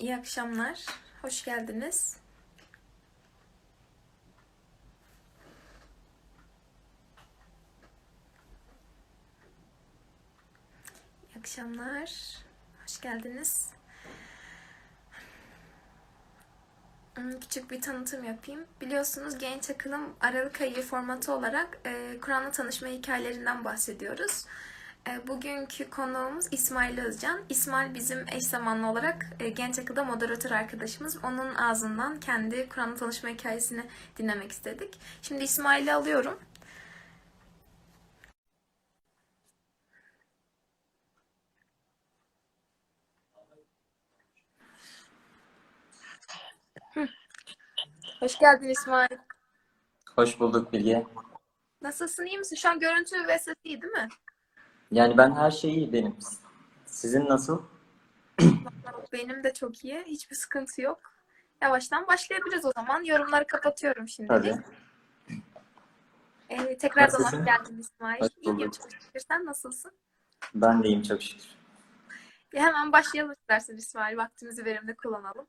İyi akşamlar. Hoş geldiniz. İyi akşamlar. Hoş geldiniz. Hmm, Küçük bir tanıtım yapayım. Biliyorsunuz Genç Akılım Aralık ayı formatı olarak e, Kur'an'la tanışma hikayelerinden bahsediyoruz. E, bugünkü konuğumuz İsmail Özcan. İsmail bizim eş zamanlı olarak e, Genç Akıl'da moderatör arkadaşımız. Onun ağzından kendi Kur'an'la tanışma hikayesini dinlemek istedik. Şimdi İsmail'i alıyorum. Hoş geldin İsmail. Hoş bulduk Bilge. Nasılsın, iyi misin? Şu an görüntü ve ses iyi değil mi? Yani ben her şey iyi benim. Sizin nasıl? Benim de çok iyi. Hiçbir sıkıntı yok. Yavaştan başlayabiliriz o zaman. Yorumları kapatıyorum şimdilik. Tabii. Ee, tekrardan hoş Nasılsın? geldin İsmail. Hoş İyiyim çok şükür. Sen nasılsın? Ben de iyiyim çok şükür. Ya hemen başlayalım istersen İsmail. Vaktimizi verimli kullanalım.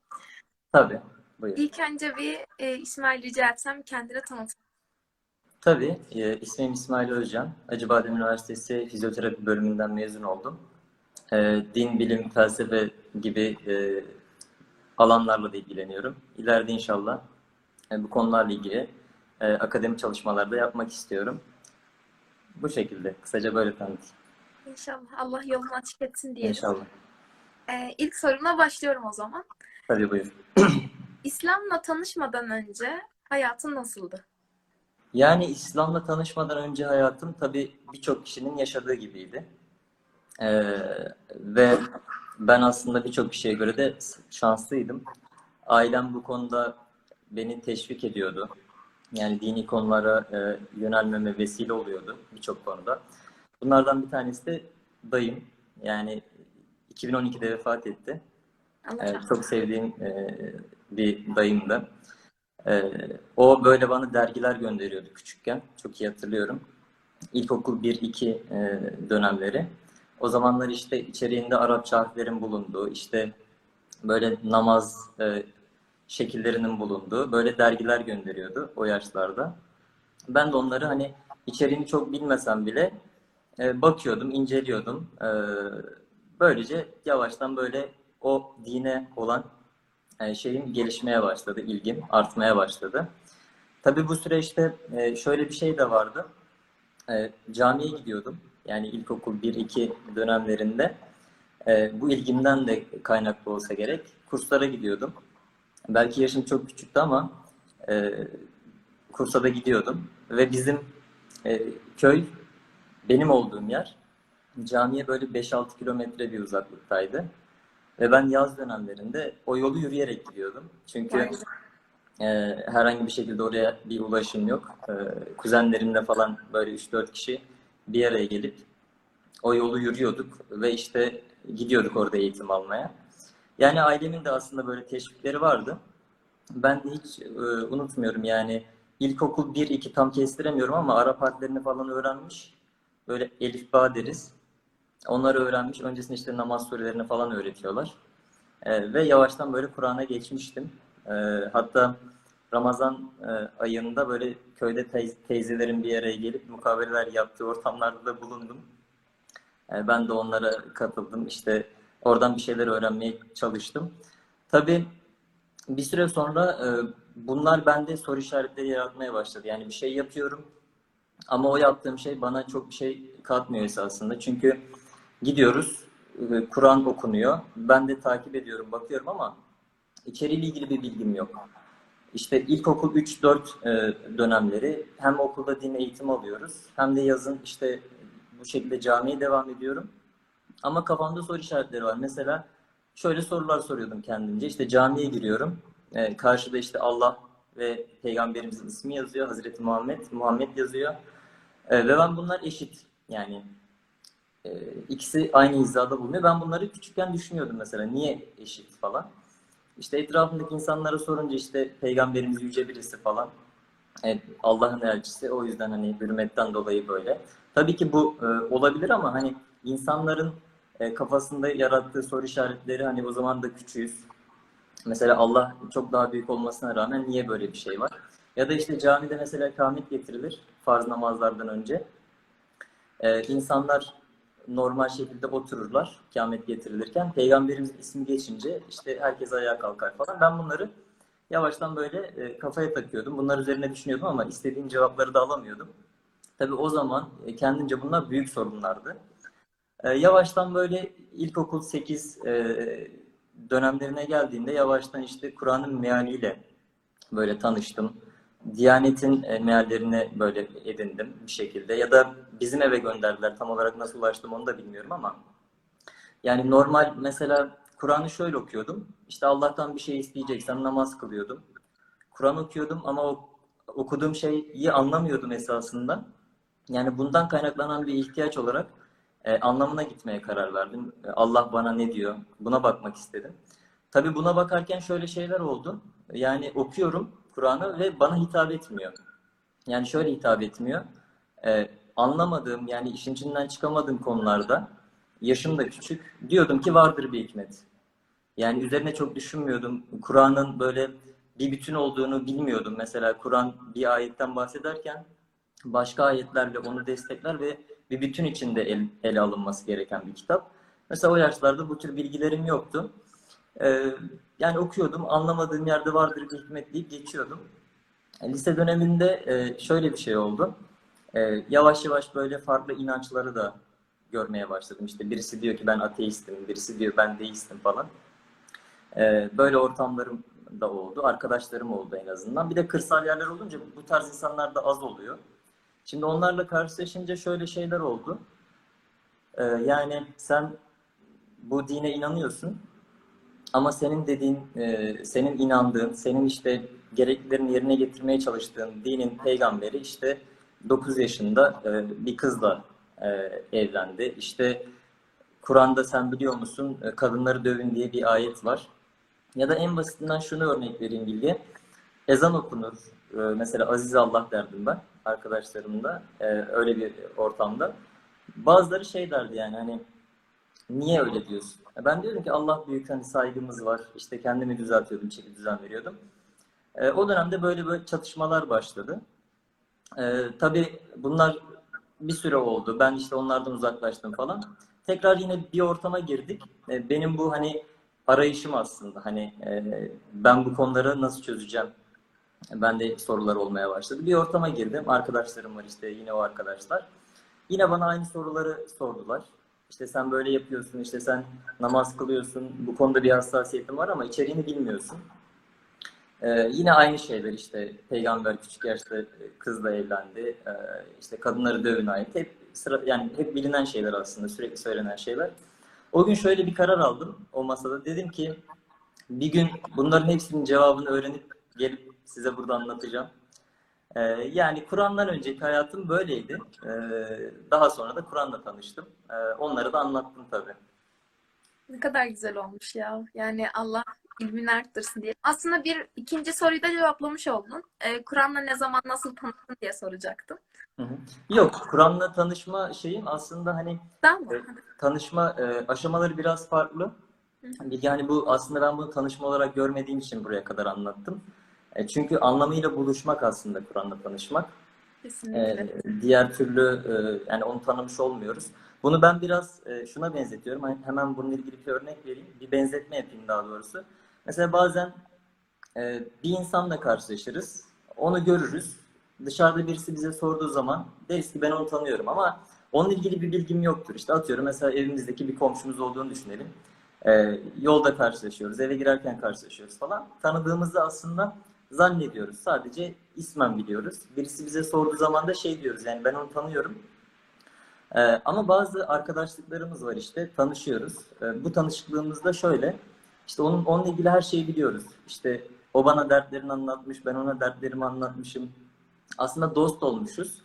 Tabii. Buyur. İlk önce bir e, İsmail rica etsem kendini tanıt. Tabii. E, ismim İsmail Özcan. Acıbadem Üniversitesi Fizyoterapi bölümünden mezun oldum. E, din, bilim, felsefe gibi e, alanlarla da ilgileniyorum. İleride inşallah e, bu konularla ilgili e, akademik çalışmalarda yapmak istiyorum. Bu şekilde. Kısaca böyle tanıtayım. İnşallah Allah yolunu açık etsin diyelim. İnşallah. Ee, ilk sorumla başlıyorum o zaman. Tabii buyur. İslam'la tanışmadan önce hayatın nasıldı? Yani İslam'la tanışmadan önce hayatım tabii birçok kişinin yaşadığı gibiydi. Ee, ve ben aslında birçok kişiye göre de şanslıydım. Ailem bu konuda beni teşvik ediyordu. Yani dini konulara e, yönelmeme vesile oluyordu birçok konuda. Bunlardan bir tanesi de dayım. Yani 2012'de vefat etti. Rahmet çok sevdiğim e, bir dayımdı. E, o böyle bana dergiler gönderiyordu küçükken. Çok iyi hatırlıyorum. İlkokul 1-2 e, dönemleri. O zamanlar işte içeriğinde Arapça harflerin bulunduğu, işte böyle namaz e, şekillerinin bulunduğu böyle dergiler gönderiyordu o yaşlarda. Ben de onları hani içeriğini çok bilmesem bile e, bakıyordum, inceliyordum. E, böylece yavaştan böyle o dine olan şeyim gelişmeye başladı, ilgim artmaya başladı. Tabii bu süreçte e, şöyle bir şey de vardı. E, camiye gidiyordum. Yani ilkokul 1-2 dönemlerinde. E, bu ilgimden de kaynaklı olsa gerek. Kurslara gidiyordum. Belki yaşım çok küçüktü ama e, kursa da gidiyordum. Ve bizim e, köy, benim olduğum yer camiye böyle 5-6 kilometre bir uzaklıktaydı. Ve ben yaz dönemlerinde o yolu yürüyerek gidiyordum. Çünkü e, herhangi bir şekilde oraya bir ulaşım yok. E, kuzenlerimle falan böyle 3-4 kişi bir araya gelip o yolu yürüyorduk ve işte gidiyorduk orada eğitim almaya. Yani ailemin de aslında böyle teşvikleri vardı. Ben de hiç e, unutmuyorum yani ilkokul 1-2 tam kestiremiyorum ama Arap harflerini falan öğrenmiş. Böyle elif ba deriz. Onları öğrenmiş. Öncesinde işte namaz surelerini falan öğretiyorlar. Ee, ve yavaştan böyle Kur'an'a geçmiştim. Ee, hatta Ramazan e, ayında böyle köyde teyz- teyzelerin bir araya gelip mukaveleler yaptığı ortamlarda da bulundum. Ee, ben de onlara katıldım. İşte oradan bir şeyler öğrenmeye çalıştım. Tabii bir süre sonra e, bunlar bende soru işaretleri yaratmaya başladı. Yani bir şey yapıyorum ama o yaptığım şey bana çok bir şey katmıyor esasında. Çünkü gidiyoruz, Kur'an okunuyor. Ben de takip ediyorum, bakıyorum ama içeriğiyle ilgili bir bilgim yok. İşte ilkokul 3-4 e, dönemleri hem okulda din eğitimi alıyoruz hem de yazın işte bu şekilde camiye devam ediyorum. Ama kafamda soru işaretleri var. Mesela şöyle sorular soruyordum kendimce. İşte camiye giriyorum. E, karşıda işte Allah ve Peygamberimizin ismi yazıyor. Hazreti Muhammed, Muhammed yazıyor. E, ve ben bunlar eşit. Yani e, ikisi aynı hizada bulunuyor. Ben bunları küçükken düşünüyordum mesela. Niye eşit falan. İşte etrafındaki insanlara sorunca işte Peygamberimiz yüce birisi falan. Evet, Allah'ın elçisi. O yüzden hani hürmetten dolayı böyle. Tabii ki bu e, olabilir ama hani insanların e, kafasında yarattığı soru işaretleri hani o zaman da küçüğüz. Mesela Allah çok daha büyük olmasına rağmen niye böyle bir şey var? Ya da işte camide mesela kamet getirilir farz namazlardan önce. Ee, insanlar normal şekilde otururlar kamet getirilirken. Peygamberimizin ismi geçince işte herkes ayağa kalkar falan. Ben bunları yavaştan böyle e, kafaya takıyordum. Bunlar üzerine düşünüyordum ama istediğim cevapları da alamıyordum. Tabii o zaman e, kendimce bunlar büyük sorunlardı. E, yavaştan böyle ilkokul 8 e, dönemlerine geldiğinde yavaştan işte Kur'an'ın mealiyle böyle tanıştım. Diyanet'in e, meallerini böyle edindim bir şekilde. Ya da bizim eve gönderdiler. Tam olarak nasıl ulaştım onu da bilmiyorum ama. Yani normal mesela Kur'an'ı şöyle okuyordum. İşte Allah'tan bir şey isteyeceksem namaz kılıyordum. Kur'an okuyordum ama o okuduğum şeyi anlamıyordum esasında. Yani bundan kaynaklanan bir ihtiyaç olarak e, anlamına gitmeye karar verdim. E, Allah bana ne diyor? Buna bakmak istedim. Tabii buna bakarken şöyle şeyler oldu. Yani okuyorum Kur'an'ı ve bana hitap etmiyor. Yani şöyle hitap etmiyor. E, anlamadığım yani işin içinden çıkamadığım konularda yaşım da küçük. Diyordum ki vardır bir hikmet. Yani üzerine çok düşünmüyordum. Kur'an'ın böyle bir bütün olduğunu bilmiyordum. Mesela Kur'an bir ayetten bahsederken başka ayetlerle onu destekler ve bir bütün içinde el, ele alınması gereken bir kitap. Mesela o yaşlarda bu tür bilgilerim yoktu. Ee, yani okuyordum, anlamadığım yerde vardır bir hikmet deyip geçiyordum. Lise döneminde e, şöyle bir şey oldu. E, yavaş yavaş böyle farklı inançları da görmeye başladım. İşte birisi diyor ki ben ateistim, birisi diyor ben deistim falan. E, böyle ortamlarım da oldu. Arkadaşlarım oldu en azından. Bir de kırsal yerler olunca bu tarz insanlar da az oluyor. Şimdi onlarla karşılaşınca şöyle şeyler oldu. Yani sen bu dine inanıyorsun ama senin dediğin, e, senin inandığın, senin işte gereklilerini yerine getirmeye çalıştığın dinin peygamberi işte 9 yaşında e, bir kızla e, evlendi. İşte Kur'an'da sen biliyor musun e, kadınları dövün diye bir ayet var. Ya da en basitinden şunu örnek vereyim Bilge. Ezan okunur. E, mesela Aziz Allah derdim ben arkadaşlarımla e, öyle bir ortamda. Bazıları şey derdi yani hani niye öyle diyorsun? E, Ben diyorum ki Allah büyük hani saygımız var. İşte kendimi düzeltiyordum, çeki düzen veriyordum. E, o dönemde böyle böyle çatışmalar başladı. E, tabii bunlar bir süre oldu. Ben işte onlardan uzaklaştım falan. Tekrar yine bir ortama girdik. E, benim bu hani arayışım aslında. Hani e, ben bu konuları nasıl çözeceğim? Ben de sorular olmaya başladı. Bir ortama girdim. Arkadaşlarım var işte yine o arkadaşlar. Yine bana aynı soruları sordular. İşte sen böyle yapıyorsun, işte sen namaz kılıyorsun. Bu konuda bir hassasiyetin var ama içeriğini bilmiyorsun. Ee, yine aynı şeyler işte peygamber küçük yaşta kızla evlendi. Ee, işte kadınları dövün ayet. Hep sıra yani hep bilinen şeyler aslında sürekli söylenen şeyler. O gün şöyle bir karar aldım o masada. Dedim ki bir gün bunların hepsinin cevabını öğrenip gelip size burada anlatacağım. Ee, yani Kur'an'dan önceki hayatım böyleydi. Ee, daha sonra da Kur'an'la tanıştım. Ee, onları da anlattım tabii. Ne kadar güzel olmuş ya. Yani Allah ilmini arttırsın diye. Aslında bir ikinci soruyu da cevaplamış oldun. Ee, Kur'an'la ne zaman nasıl tanıştın diye soracaktım. Hı hı. Yok, Kur'an'la tanışma şeyim aslında hani e, tanışma e, aşamaları biraz farklı. Yani bu aslında ben bunu tanışma olarak görmediğim için buraya kadar anlattım. E, çünkü anlamıyla buluşmak aslında Kur'an'la tanışmak. Kesinlikle. Ee, diğer türlü e, yani onu tanımış olmuyoruz. Bunu ben biraz e, şuna benzetiyorum. Hani hemen bununla ilgili bir örnek vereyim. Bir benzetme yapayım daha doğrusu. Mesela bazen e, bir insanla karşılaşırız. Onu görürüz. Dışarıda birisi bize sorduğu zaman deriz ki ben onu tanıyorum ama onunla ilgili bir bilgim yoktur. İşte atıyorum mesela evimizdeki bir komşumuz olduğunu düşünelim. E, yolda karşılaşıyoruz, eve girerken karşılaşıyoruz falan. Tanıdığımızda aslında zannediyoruz. Sadece ismen biliyoruz. Birisi bize sorduğu zaman da şey diyoruz yani ben onu tanıyorum. Ee, ama bazı arkadaşlıklarımız var işte tanışıyoruz. Ee, bu tanışıklığımızda şöyle işte onun onunla ilgili her şeyi biliyoruz. İşte o bana dertlerini anlatmış, ben ona dertlerimi anlatmışım. Aslında dost olmuşuz.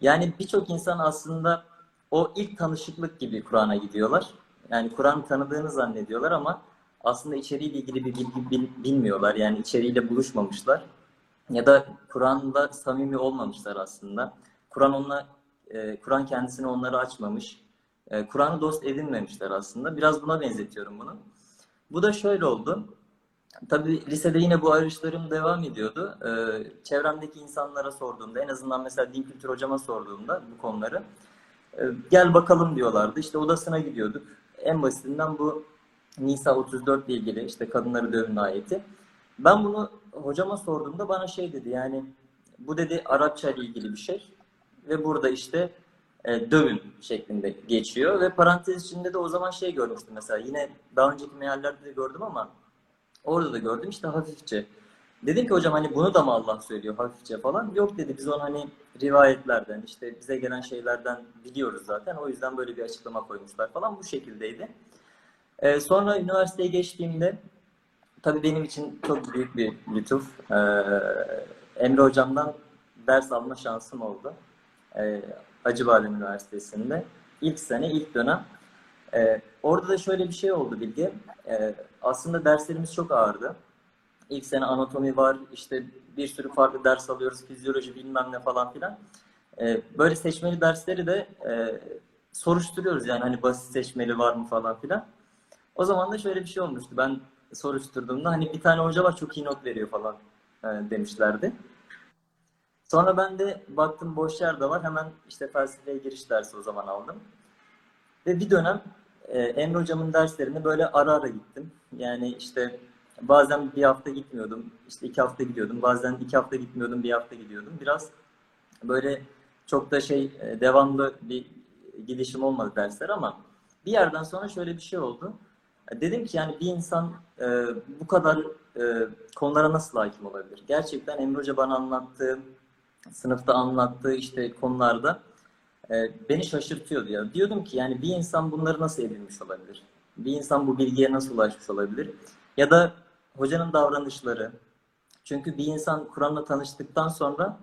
Yani birçok insan aslında o ilk tanışıklık gibi Kur'an'a gidiyorlar. Yani Kur'an'ı tanıdığını zannediyorlar ama aslında içeriğiyle ilgili bir bilgi bil- bilmiyorlar. Yani içeriğiyle buluşmamışlar. Ya da Kur'an'da samimi olmamışlar aslında. Kur'an onunla, e, Kur'an kendisini onlara açmamış. E, Kur'an'ı dost edinmemişler aslında. Biraz buna benzetiyorum bunu. Bu da şöyle oldu. Tabii lisede yine bu arayışlarım devam ediyordu. Ee, çevremdeki insanlara sorduğumda, en azından mesela din kültür hocama sorduğumda bu konuları, e, gel bakalım diyorlardı. İşte odasına gidiyorduk. En basitinden bu Nisa 34 ile ilgili işte kadınları dövme ayeti. Ben bunu hocama sorduğumda bana şey dedi yani bu dedi Arapça ile ilgili bir şey ve burada işte e, dövün şeklinde geçiyor ve parantez içinde de o zaman şey görmüştüm mesela yine daha önceki meallerde de gördüm ama Orada da gördüm işte hafifçe. Dedim ki hocam hani bunu da mı Allah söylüyor hafifçe falan? Yok dedi biz onu hani rivayetlerden işte bize gelen şeylerden biliyoruz zaten. O yüzden böyle bir açıklama koymuşlar falan bu şekildeydi. Ee, sonra üniversiteye geçtiğimde tabii benim için çok büyük bir lütuf. Ee, Emre hocamdan ders alma şansım oldu. Ee, Acıbadem Üniversitesi'nde. İlk sene, ilk dönem. Ee, orada da şöyle bir şey oldu Bilge. Ee, aslında derslerimiz çok ağırdı. İlk sene anatomi var, işte bir sürü farklı ders alıyoruz, fizyoloji bilmem ne falan filan. Ee, böyle seçmeli dersleri de e, soruşturuyoruz yani hani basit seçmeli var mı falan filan. O zaman da şöyle bir şey olmuştu. Ben soruşturduğumda hani bir tane hoca var çok iyi not veriyor falan e, demişlerdi. Sonra ben de baktım boş yer de var. Hemen işte felsefeye giriş dersi o zaman aldım. Ve bir dönem e, Emre hocamın derslerine böyle ara ara gittim. Yani işte bazen bir hafta gitmiyordum, işte iki hafta gidiyordum. Bazen iki hafta gitmiyordum, bir hafta gidiyordum. Biraz böyle çok da şey e, devamlı bir gidişim olmadı dersler ama bir yerden sonra şöyle bir şey oldu. Dedim ki yani bir insan e, bu kadar e, konulara nasıl hakim olabilir? Gerçekten Emre Hoca bana anlattığı, sınıfta anlattığı işte konularda e, beni şaşırtıyordu ya. Diyordum ki yani bir insan bunları nasıl edinmiş olabilir? Bir insan bu bilgiye nasıl ulaşmış olabilir? Ya da hocanın davranışları. Çünkü bir insan Kur'an'la tanıştıktan sonra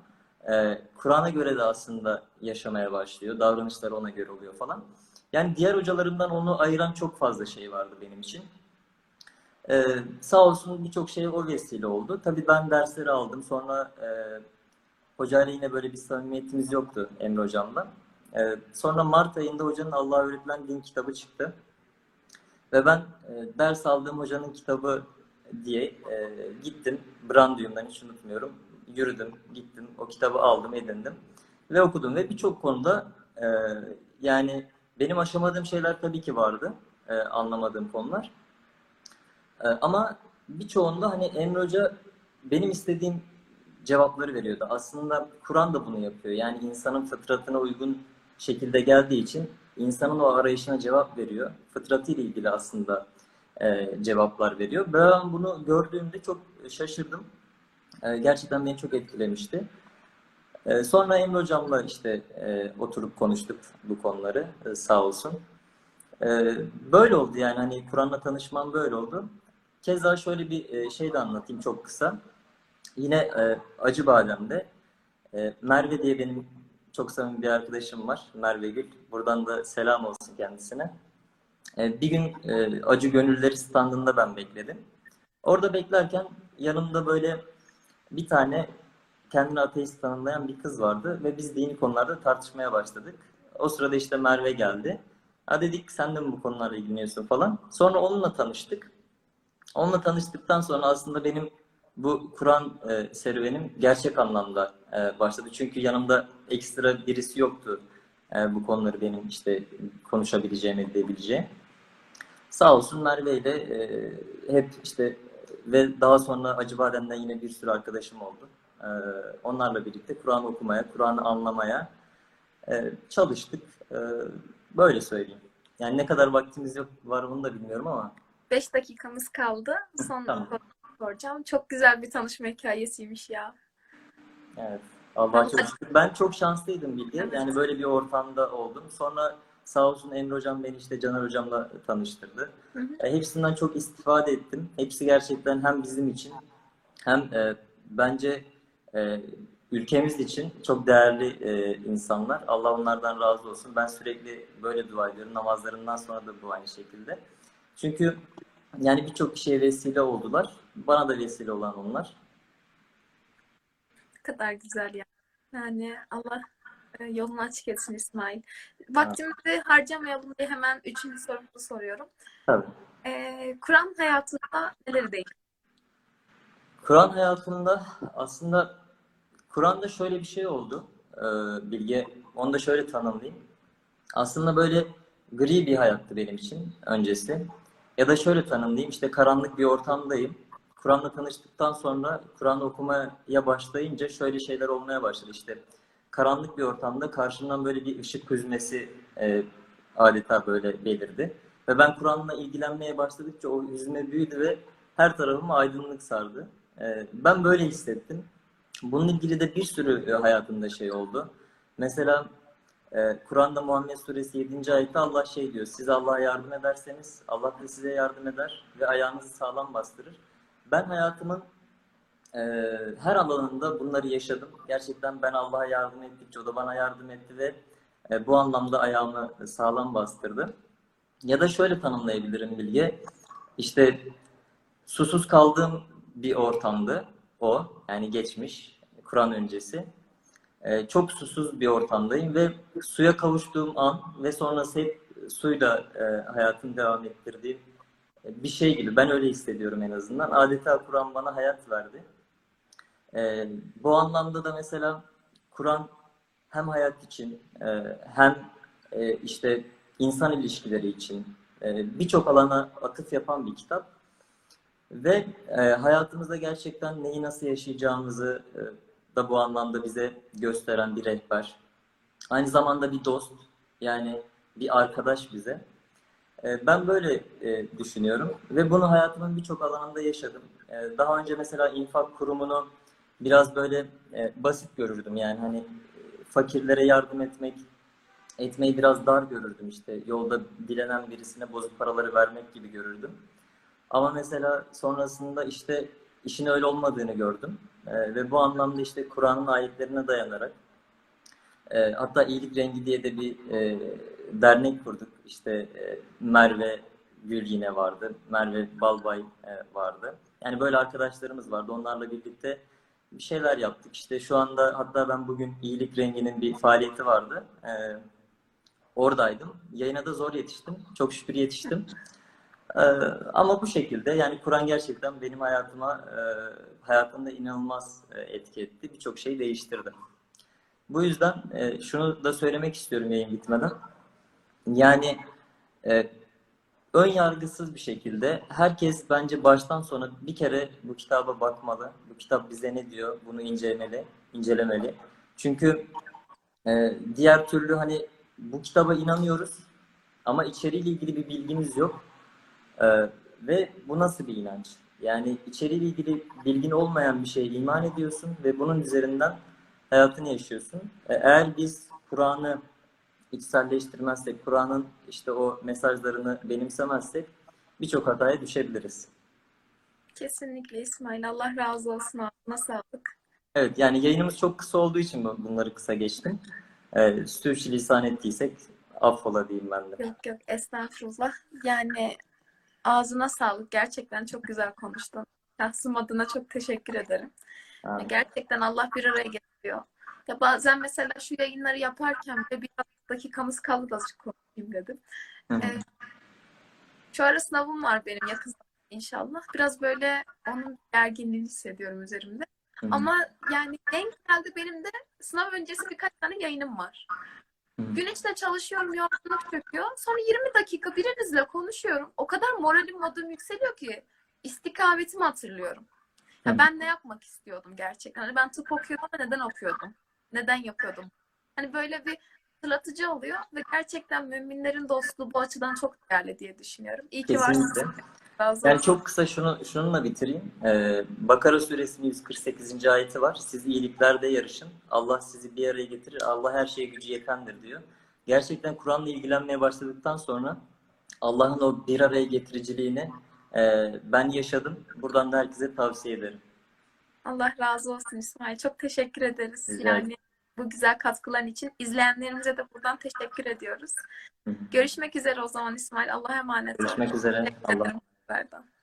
e, Kur'an'a göre de aslında yaşamaya başlıyor. Davranışları ona göre oluyor falan. Yani diğer hocalarımdan onu ayıran çok fazla şey vardı benim için. Ee, sağ olsun birçok şey o vesile oldu. Tabii ben dersleri aldım. Sonra e, hocayla yine böyle bir samimiyetimiz yoktu Emre hocamla. Ee, sonra Mart ayında hocanın Allah'a öğretilen din kitabı çıktı. Ve ben e, ders aldığım hocanın kitabı diye e, gittim. Brandyum'dan hiç unutmuyorum. Yürüdüm, gittim. O kitabı aldım, edindim. Ve okudum. Ve birçok konuda e, yani benim aşamadığım şeyler tabii ki vardı. E, anlamadığım konular. E, ama birçoğunda hani Emre Hoca benim istediğim cevapları veriyordu. Aslında Kur'an da bunu yapıyor. Yani insanın fıtratına uygun şekilde geldiği için insanın o arayışına cevap veriyor. Fıtratı ile ilgili aslında e, cevaplar veriyor. Ben bunu gördüğümde çok şaşırdım. E, gerçekten beni çok etkilemişti. E, sonra Emre Hocam'la işte e, oturup konuştuk bu konuları e, sağ olsun. E, böyle oldu yani hani Kur'an'la tanışmam böyle oldu. Keza şöyle bir e, şey de anlatayım çok kısa. Yine e, Acıbadem'de e, Merve diye benim çok samimi bir arkadaşım var. Merve Gül. Buradan da selam olsun kendisine. Bir gün Acı Gönülleri standında ben bekledim. Orada beklerken yanımda böyle bir tane kendini ateist tanımlayan bir kız vardı ve biz dini konularda tartışmaya başladık. O sırada işte Merve geldi. Ha dedik sen de mi bu konularla ilgileniyorsun falan. Sonra onunla tanıştık. Onunla tanıştıktan sonra aslında benim bu Kur'an e, serüvenim gerçek anlamda e, başladı. Çünkü yanımda ekstra birisi yoktu e, bu konuları benim işte konuşabileceğim, edebileceğim. Sağ olsun Merve ile e, hep işte ve daha sonra Acıbadem'den yine bir sürü arkadaşım oldu. E, onlarla birlikte Kur'an okumaya, Kur'an'ı anlamaya e, çalıştık. E, böyle söyleyeyim. Yani ne kadar vaktimiz yok var onu da bilmiyorum ama 5 dakikamız kaldı. Son Tamam. soracağım. Çok güzel bir tanışma hikayesiymiş ya. Evet. Allah'a çok şükür. Ben çok şanslıydım Bilge. Evet. Yani böyle bir ortamda oldum. Sonra sağ olsun Emre Hocam beni işte Caner Hocam'la tanıştırdı. Hı hı. E, hepsinden çok istifade ettim. Hepsi gerçekten hem bizim için hem e, bence e, ülkemiz için çok değerli e, insanlar. Allah onlardan razı olsun. Ben sürekli böyle dua ediyorum. Namazlarından sonra da bu aynı şekilde. Çünkü yani birçok kişiye vesile oldular. Bana da vesile olan onlar. Ne kadar güzel ya. Yani Allah e, yolunu açık etsin İsmail. Vaktimizi harcamayalım diye hemen üçüncü sorumuzu soruyorum. Tabii. E, Kur'an hayatında neleri değiştirdi? Kur'an hayatında aslında Kur'an'da şöyle bir şey oldu. Ee, Bilge, onu da şöyle tanımlayayım. Aslında böyle gri bir hayattı benim için öncesi. Ya da şöyle tanımlayayım, işte karanlık bir ortamdayım. Kur'an'la tanıştıktan sonra Kur'an okumaya başlayınca şöyle şeyler olmaya başladı. İşte karanlık bir ortamda karşımdan böyle bir ışık hüzmesi e, adeta böyle belirdi. Ve ben Kur'an'la ilgilenmeye başladıkça o hüzme büyüdü ve her tarafımı aydınlık sardı. E, ben böyle hissettim. Bununla ilgili de bir sürü e, hayatımda şey oldu. Mesela e, Kur'an'da Muhammed Suresi 7. ayette Allah şey diyor. Siz Allah'a yardım ederseniz Allah da size yardım eder ve ayağınızı sağlam bastırır. Ben hayatımın e, her alanında bunları yaşadım. Gerçekten ben Allah'a yardım ettikçe o da bana yardım etti ve bu anlamda ayağımı sağlam bastırdı. Ya da şöyle tanımlayabilirim Bilge. İşte susuz kaldığım bir ortamdı o. Yani geçmiş, Kur'an öncesi. Ee, çok susuz bir ortamdayım ve suya kavuştuğum an ve sonrası hep suyla e, hayatımı devam ettirdiğim e, bir şey gibi. Ben öyle hissediyorum en azından. Adeta Kur'an bana hayat verdi. Ee, bu anlamda da mesela Kur'an hem hayat için e, hem e, işte insan ilişkileri için e, birçok alana atıf yapan bir kitap. Ve e, hayatımızda gerçekten neyi nasıl yaşayacağımızı e, da bu anlamda bize gösteren bir rehber. Aynı zamanda bir dost, yani bir arkadaş bize. E, ben böyle e, düşünüyorum ve bunu hayatımın birçok alanında yaşadım. E, daha önce mesela infak kurumunu biraz böyle e, basit görürdüm. Yani hani e, fakirlere yardım etmek, etmeyi biraz dar görürdüm işte. Yolda dilenen birisine bozuk paraları vermek gibi görürdüm. Ama mesela sonrasında işte işin öyle olmadığını gördüm. Ee, ve bu anlamda işte Kur'an'ın ayetlerine dayanarak e, hatta İyilik Rengi diye de bir e, dernek kurduk. İşte e, Merve Gül yine vardı. Merve Balbay e, vardı. Yani böyle arkadaşlarımız vardı. Onlarla birlikte bir şeyler yaptık. İşte şu anda hatta ben bugün İyilik Rengi'nin bir faaliyeti vardı. E, oradaydım. Yayına da zor yetiştim. Çok şükür yetiştim. Ee, ama bu şekilde yani Kur'an gerçekten benim hayatıma e, hayatımda inanılmaz e, etki etti. Birçok şey değiştirdi. Bu yüzden e, şunu da söylemek istiyorum yayın bitmeden. Yani e, ön yargısız bir şekilde herkes bence baştan sona bir kere bu kitaba bakmalı. Bu kitap bize ne diyor? Bunu incelemeli, incelemeli. Çünkü e, diğer türlü hani bu kitaba inanıyoruz ama içeriğiyle ilgili bir bilgimiz yok. Ee, ve bu nasıl bir inanç? Yani içeriğiyle ilgili bilgin olmayan bir şeye iman ediyorsun ve bunun üzerinden hayatını yaşıyorsun. Ee, eğer biz Kur'an'ı içselleştirmezsek, Kur'an'ın işte o mesajlarını benimsemezsek birçok hataya düşebiliriz. Kesinlikle İsmail. Allah razı olsun. Ağzına sağlık. Evet yani yayınımız çok kısa olduğu için bu- bunları kısa geçtim. Ee, sürçülisan ettiysek affola diyeyim ben de. Yok yok estağfurullah. Yani ağzına sağlık. Gerçekten çok güzel konuştun. Şahsım adına çok teşekkür ederim. Ha, Gerçekten Allah bir araya getiriyor. Ya bazen mesela şu yayınları yaparken bile bir dakikamız kaldı da azıcık konuşayım dedim. hı. Şu ara sınavım var benim yakın inşallah. Biraz böyle onun gerginliğini hissediyorum üzerimde. Hı. Ama yani denk geldi benim de sınav öncesi birkaç tane yayınım var. Hı hı. Gün içinde çalışıyorum, yorgunluk çöküyor. Sonra 20 dakika birinizle konuşuyorum. O kadar moralim modum yükseliyor ki istikametimi hatırlıyorum. Ya ben ne yapmak istiyordum gerçekten? Hani ben tıp okuyordum ama neden okuyordum? Neden yapıyordum? Hani böyle bir hatırlatıcı oluyor ve gerçekten müminlerin dostluğu bu açıdan çok değerli diye düşünüyorum. İyi ki varsınız. Razı Yani çok kısa şunu şununla bitireyim. Ee, Bakara suresinin 148. ayeti var. Siz iyiliklerde yarışın. Allah sizi bir araya getirir. Allah her şeye gücü yetendir diyor. Gerçekten Kur'an'la ilgilenmeye başladıktan sonra Allah'ın o bir araya getiriciliğini e, ben yaşadım. Buradan da herkese tavsiye ederim. Allah razı olsun İsmail. Çok teşekkür ederiz. Ederim. Yani bu güzel katkıların için izleyenlerimize de buradan teşekkür ediyoruz. Hı hı. Görüşmek üzere o zaman İsmail. Allah'a emanet ol. Görüşmek üzere. Allah ederim. Berdan.